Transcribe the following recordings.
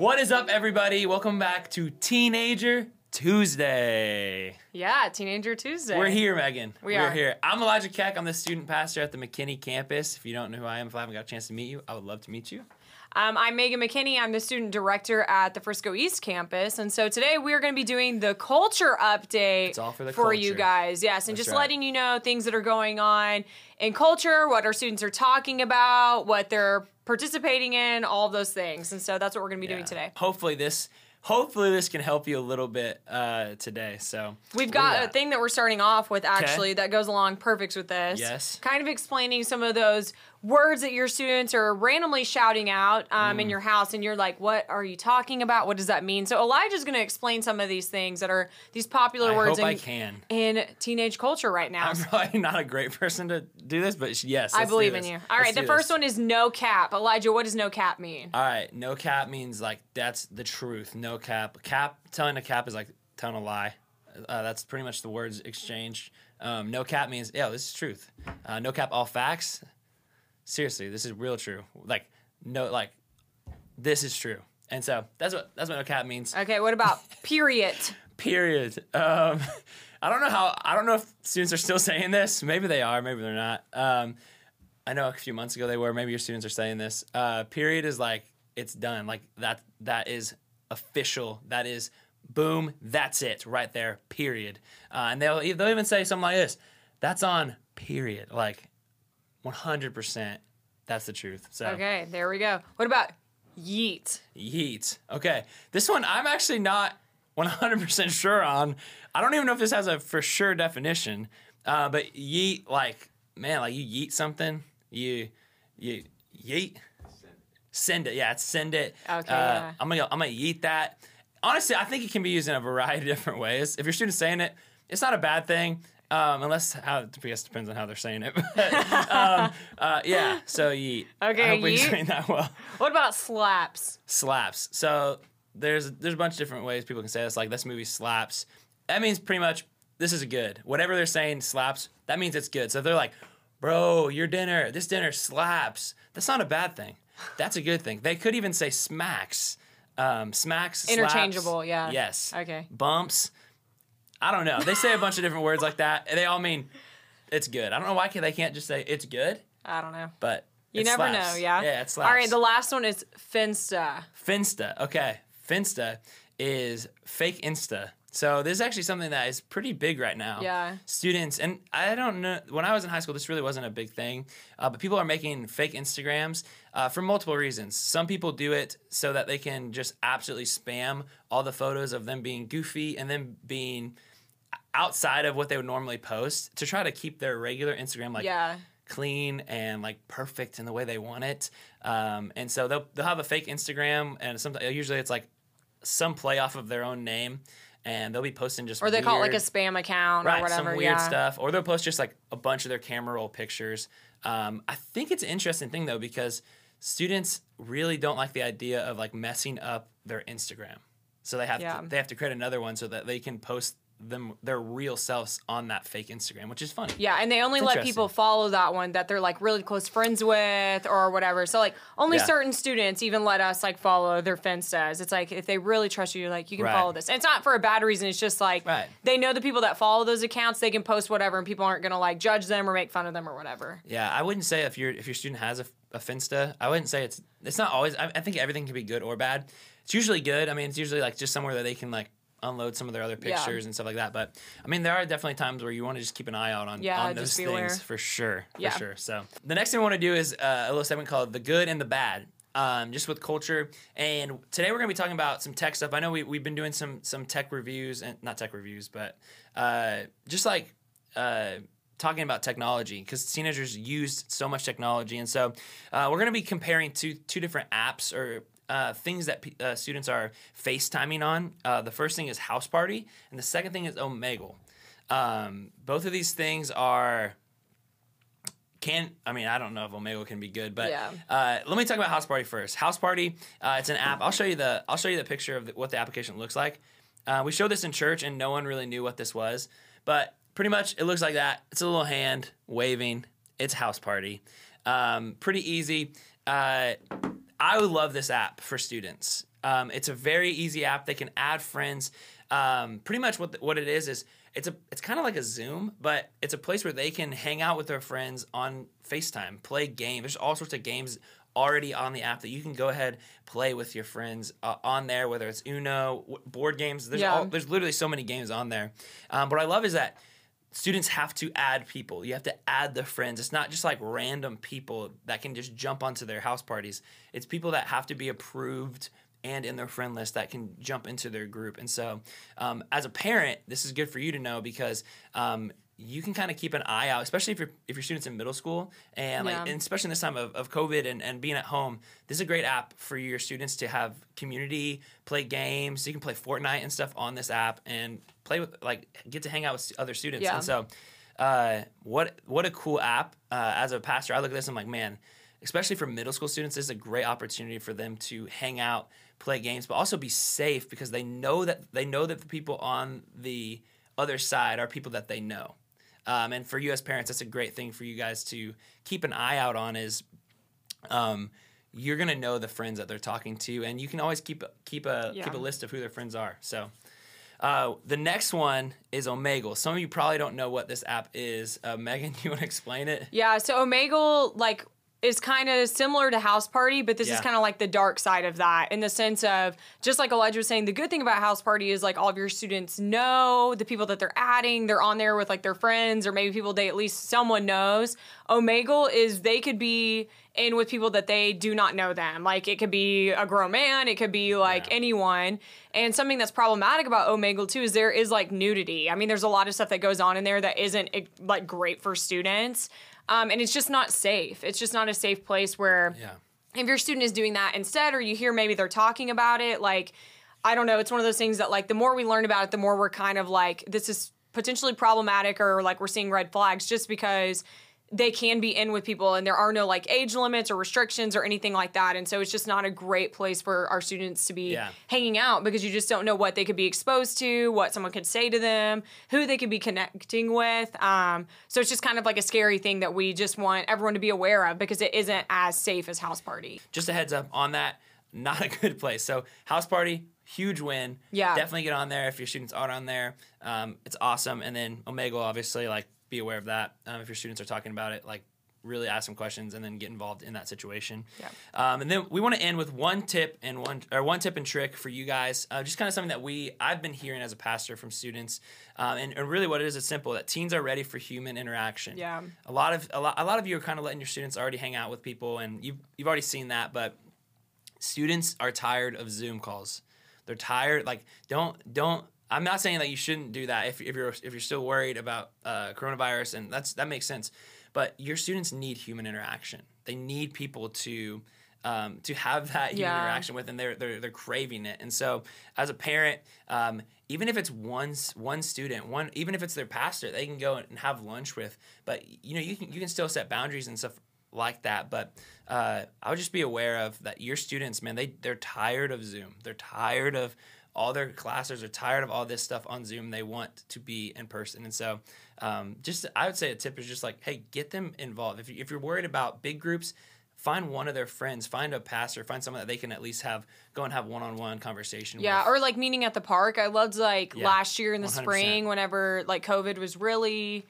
What is up, everybody? Welcome back to Teenager Tuesday. Yeah, Teenager Tuesday. We're here, Megan. We are are. here. I'm Elijah Keck. I'm the student pastor at the McKinney campus. If you don't know who I am, if I haven't got a chance to meet you, I would love to meet you. Um, I'm Megan McKinney. I'm the student director at the Frisco East campus. And so today we are going to be doing the culture update for the you culture. guys. Yes, and That's just right. letting you know things that are going on in culture, what our students are talking about, what they're participating in, all of those things. And so that's what we're going to be doing today. Hopefully this hopefully this can help you a little bit uh, today. So We've got a thing that we're starting off with actually that goes along perfect with this. Yes. Kind of explaining some of those words that your students are randomly shouting out um, Mm. in your house, and you're like, what are you talking about? What does that mean? So Elijah's going to explain some of these things that are these popular I words hope I in, can. in teenage culture right now. I'm probably not a great person to do this, but yes, I believe in you. All Let's right, the first this. one is no cap. Elijah, what does no cap mean? All right, no cap means like that's the truth. No cap. Cap telling a cap is like telling a lie. Uh, that's pretty much the words exchanged. Um, no cap means yeah, this is truth. Uh, no cap, all facts. Seriously, this is real true. Like no, like this is true. And so that's what that's what no cap means. Okay, what about period? Period. Um, I don't know how. I don't know if students are still saying this. Maybe they are. Maybe they're not. Um, I know a few months ago they were. Maybe your students are saying this. Uh, period is like it's done. Like that. That is official. That is boom. That's it right there. Period. Uh, and they'll they'll even say something like this. That's on. Period. Like one hundred percent. That's the truth. So Okay, there we go. What about yeet? Yeet. Okay. This one I'm actually not 100% sure on. I don't even know if this has a for sure definition. Uh, but yeet, like, man, like you yeet something, you, you yeet. Send it. Yeah, it's send it. Okay, Uh, yeah. I'm gonna I'm gonna yeet that. Honestly, I think it can be used in a variety of different ways. If your student's saying it, it's not a bad thing. Um, unless how I guess it depends on how they're saying it. But, um, uh, yeah, so yeet. Okay, I hope we explained that well What about slaps? slaps. So there's there's a bunch of different ways people can say this. Like this movie slaps. That means pretty much this is good. Whatever they're saying slaps. That means it's good. So if they're like, bro, your dinner, this dinner slaps. That's not a bad thing. That's a good thing. They could even say smacks. Um, smacks. slaps. Interchangeable, yeah. Yes. Okay. Bumps. I don't know. They say a bunch of different words like that. And they all mean it's good. I don't know why they can't just say it's good, I don't know. but You never slaps. know, yeah? Yeah, it slaps. All right, the last one is Finsta. Finsta. Okay. Finsta is fake Insta. So this is actually something that is pretty big right now. Yeah. Students, and I don't know, when I was in high school, this really wasn't a big thing, uh, but people are making fake Instagrams uh, for multiple reasons. Some people do it so that they can just absolutely spam all the photos of them being goofy and them being outside of what they would normally post to try to keep their regular Instagram like yeah. clean and like perfect in the way they want it. Um, and so they'll they'll have a fake Instagram, and sometimes usually it's like some play off of their own name, and they'll be posting just Or they call it like a spam account right or whatever. some weird yeah. stuff, or they'll post just like a bunch of their camera roll pictures. Um, I think it's an interesting thing though because students really don't like the idea of like messing up their Instagram, so they have Yeah. to, they have to create another one so that they can post them their real selves on that fake Instagram, which is funny. Yeah, and they only It's let people follow that one that they're like really close friends with or whatever. So like only Yeah. certain students even let us like follow their Finstas. It's like if they really trust you, like you can Right. follow this. And it's not for a bad reason. It's just like Right. they know the people that follow those accounts, they can post whatever, and people aren't gonna like judge them or make fun of them or whatever. Yeah, I wouldn't say if your if your student has a, a Finsta, I wouldn't say it's it's not always. I, I think everything can be good or bad. It's usually good. I mean, it's usually like just somewhere that they can like unload some of their other Yeah. pictures and stuff like that. But I mean, there are definitely times where you want to just keep an eye out on Yeah, on those things aware. for sure, for Yeah. sure. So the next thing I want to do is uh, a little segment called the good and the bad. Um, just with culture, and today we're gonna be talking about some tech stuff. I know we we've been doing some some tech reviews and not tech reviews, but uh, just like uh, talking about technology because teenagers use so much technology, and so uh, we're going to be comparing two two different apps or uh, things that uh, students are FaceTiming on. Uh, the first thing is House Party, and the second thing is Omegle. Um, both of these things are can I mean I don't know if Omegle can be good, but Yeah. uh, let me talk about House Party first. House Party, uh, it's an app. I'll show you the I'll show you the picture of the, what the application looks like. Uh, we showed this in church, and no one really knew what this was, but pretty much it looks like that. It's a little hand waving. It's House Party. Um, pretty easy. I would love this app for students. Um, it's a very easy app. They can add friends. Um, pretty much what the, what it is is it's a it's kind of like a Zoom, but it's a place where they can hang out with their friends on FaceTime, play games. There's all sorts of games already on the app that you can go ahead play with your friends uh, on there, whether it's Uno, w- board games. There's Yeah. all, there's literally so many games on there. Um, what I love is that students have to add people. You have to add the friends. It's not just like random people that can just jump onto their house parties. It's people that have to be approved and in their friend list that can jump into their group. And so, um, as a parent, this is good for you to know because um, you can kind of keep an eye out, especially if you're if your students in middle school and like Yeah. and especially in this time of, of COVID and, and being at home, this is a great app for your students to have community, play games. You can play Fortnite and stuff on this app and play with like get to hang out with other students. Yeah. And so uh, what what a cool app. Uh, as a pastor, I look at this, I'm like, man, especially for middle school students, this is a great opportunity for them to hang out, play games, but also be safe because they know that they know that the people on the other side are people that they know. Um, and for U.S. parents, that's a great thing for you guys to keep an eye out on. Is um, you're gonna know the friends that they're talking to, and you can always keep keep a Yeah. keep a list of who their friends are. So. Uh, the next one is Omegle. Some of you probably don't know what this app is. Uh, Megan, you want to explain it? Yeah, so Omegle like is kind of similar to House Party, but this is kind of like the dark side of that in the sense of just like Elijah was saying, the good thing about House Party is like all of your students know the people that they're adding, they're on there with like their friends or maybe people they at least someone knows. Omegle is they could be in with people that they do not know them. Like it could be a grown man, it could be like Yeah. anyone. And something that's problematic about Omegle too is there is like nudity. I mean, there's a lot of stuff that goes on in there that isn't like great for students. Um, and it's just not safe. It's just not a safe place where Yeah. if your student is doing that instead, or you hear maybe they're talking about it, like, I don't know, it's one of those things that, like, the more we learn about it, the more we're kind of like, this is potentially problematic, or like we're seeing red flags just because they can be in with people and there are no like age limits or restrictions or anything like that. And so it's just not a great place for our students to be Yeah. hanging out because you just don't know what they could be exposed to, what someone could say to them, who they could be connecting with. Um, so it's just kind of like a scary thing that we just want everyone to be aware of because it isn't as safe as House Party. Just a heads up on that, not a good place. So, house party, huge win. Yeah. Definitely get on there if your students are on there. Um, it's awesome. And then Omegle obviously, like, be aware of that. Um, if your students are talking about it, like, really ask some questions and then get involved in that situation. Yeah. Um, and then we want to end with one tip and one or one tip and trick for you guys. Uh, just kind of something that we I've been hearing as a pastor from students, um, and, and really what it is is simple that teens are ready for human interaction. Yeah. A lot of a lot, a lot of you are kind of letting your students already hang out with people, and you've you've already seen that, but students are tired of Zoom calls. They're tired. Like don't don't. I'm not saying that you shouldn't do that if, if you're if you're still worried about uh, coronavirus, and that's that makes sense. But your students need human interaction. They need people to um, to have that human Yeah. interaction with, and they're, they're they're craving it. And so, as a parent, um, even if it's one one student, one even if it's their pastor, they can go and have lunch with. But you know, you can you can still set boundaries and stuff like that. But uh, I would just be aware of that. Your students, man, they they're tired of Zoom. They're tired of all their classes are tired of all this stuff on Zoom. They want to be in person, and so um, just I would say a tip is just like, hey, get them involved. If, you, if you're worried about big groups, find one of their friends, find a pastor, find someone that they can at least have go and have one on one conversation. Yeah, with. or like meeting at the park. I loved like Yeah, last year in the 100%. spring whenever like COVID was really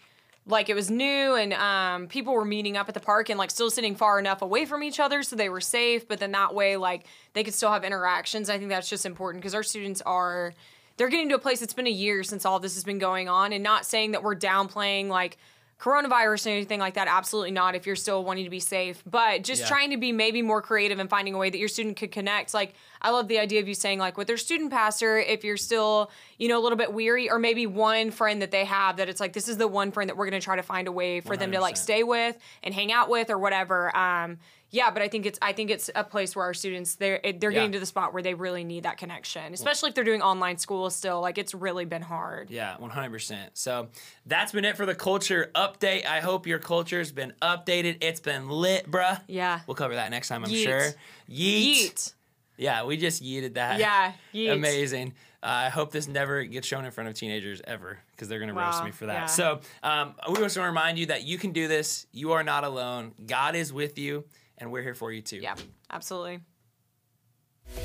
like it was new and um, people were meeting up at the park and like still sitting far enough away from each other so they were safe. But then that way like they could still have interactions. I think that's just important because our students are they're getting to a place. It's been a year since all this has been going on, and not saying that we're downplaying like coronavirus or anything like that absolutely not if you're still wanting to be safe. But just Yeah. trying to be maybe more creative and finding a way that your student could connect. Like i love the idea of you saying like with their student pastor if you're still you know a little bit weary or maybe one friend that they have that it's like this is the one friend that we're going to try to find a way for them to like stay with and hang out with or whatever. Um yeah but i think it's i think it's a place where our students they're they're Yeah. getting to the spot where they really need that connection especially if they're doing online school still like it's really been hard Yeah, 100%. So that's been it for the culture update. I hope your culture's been updated. It's been lit, bruh. yeah We'll cover that next time, I'm Yeet. sure. Yeet. Yeet. Yeah, we just yeeted that. Yeah, yeet. Amazing. Uh, I hope this never gets shown in front of teenagers ever because they're going to roast me for that. yeah. So um, we just want to remind you that you can do this. You are not alone. God is with you, and we're here for you too. yeah absolutely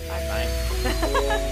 Bye Bye.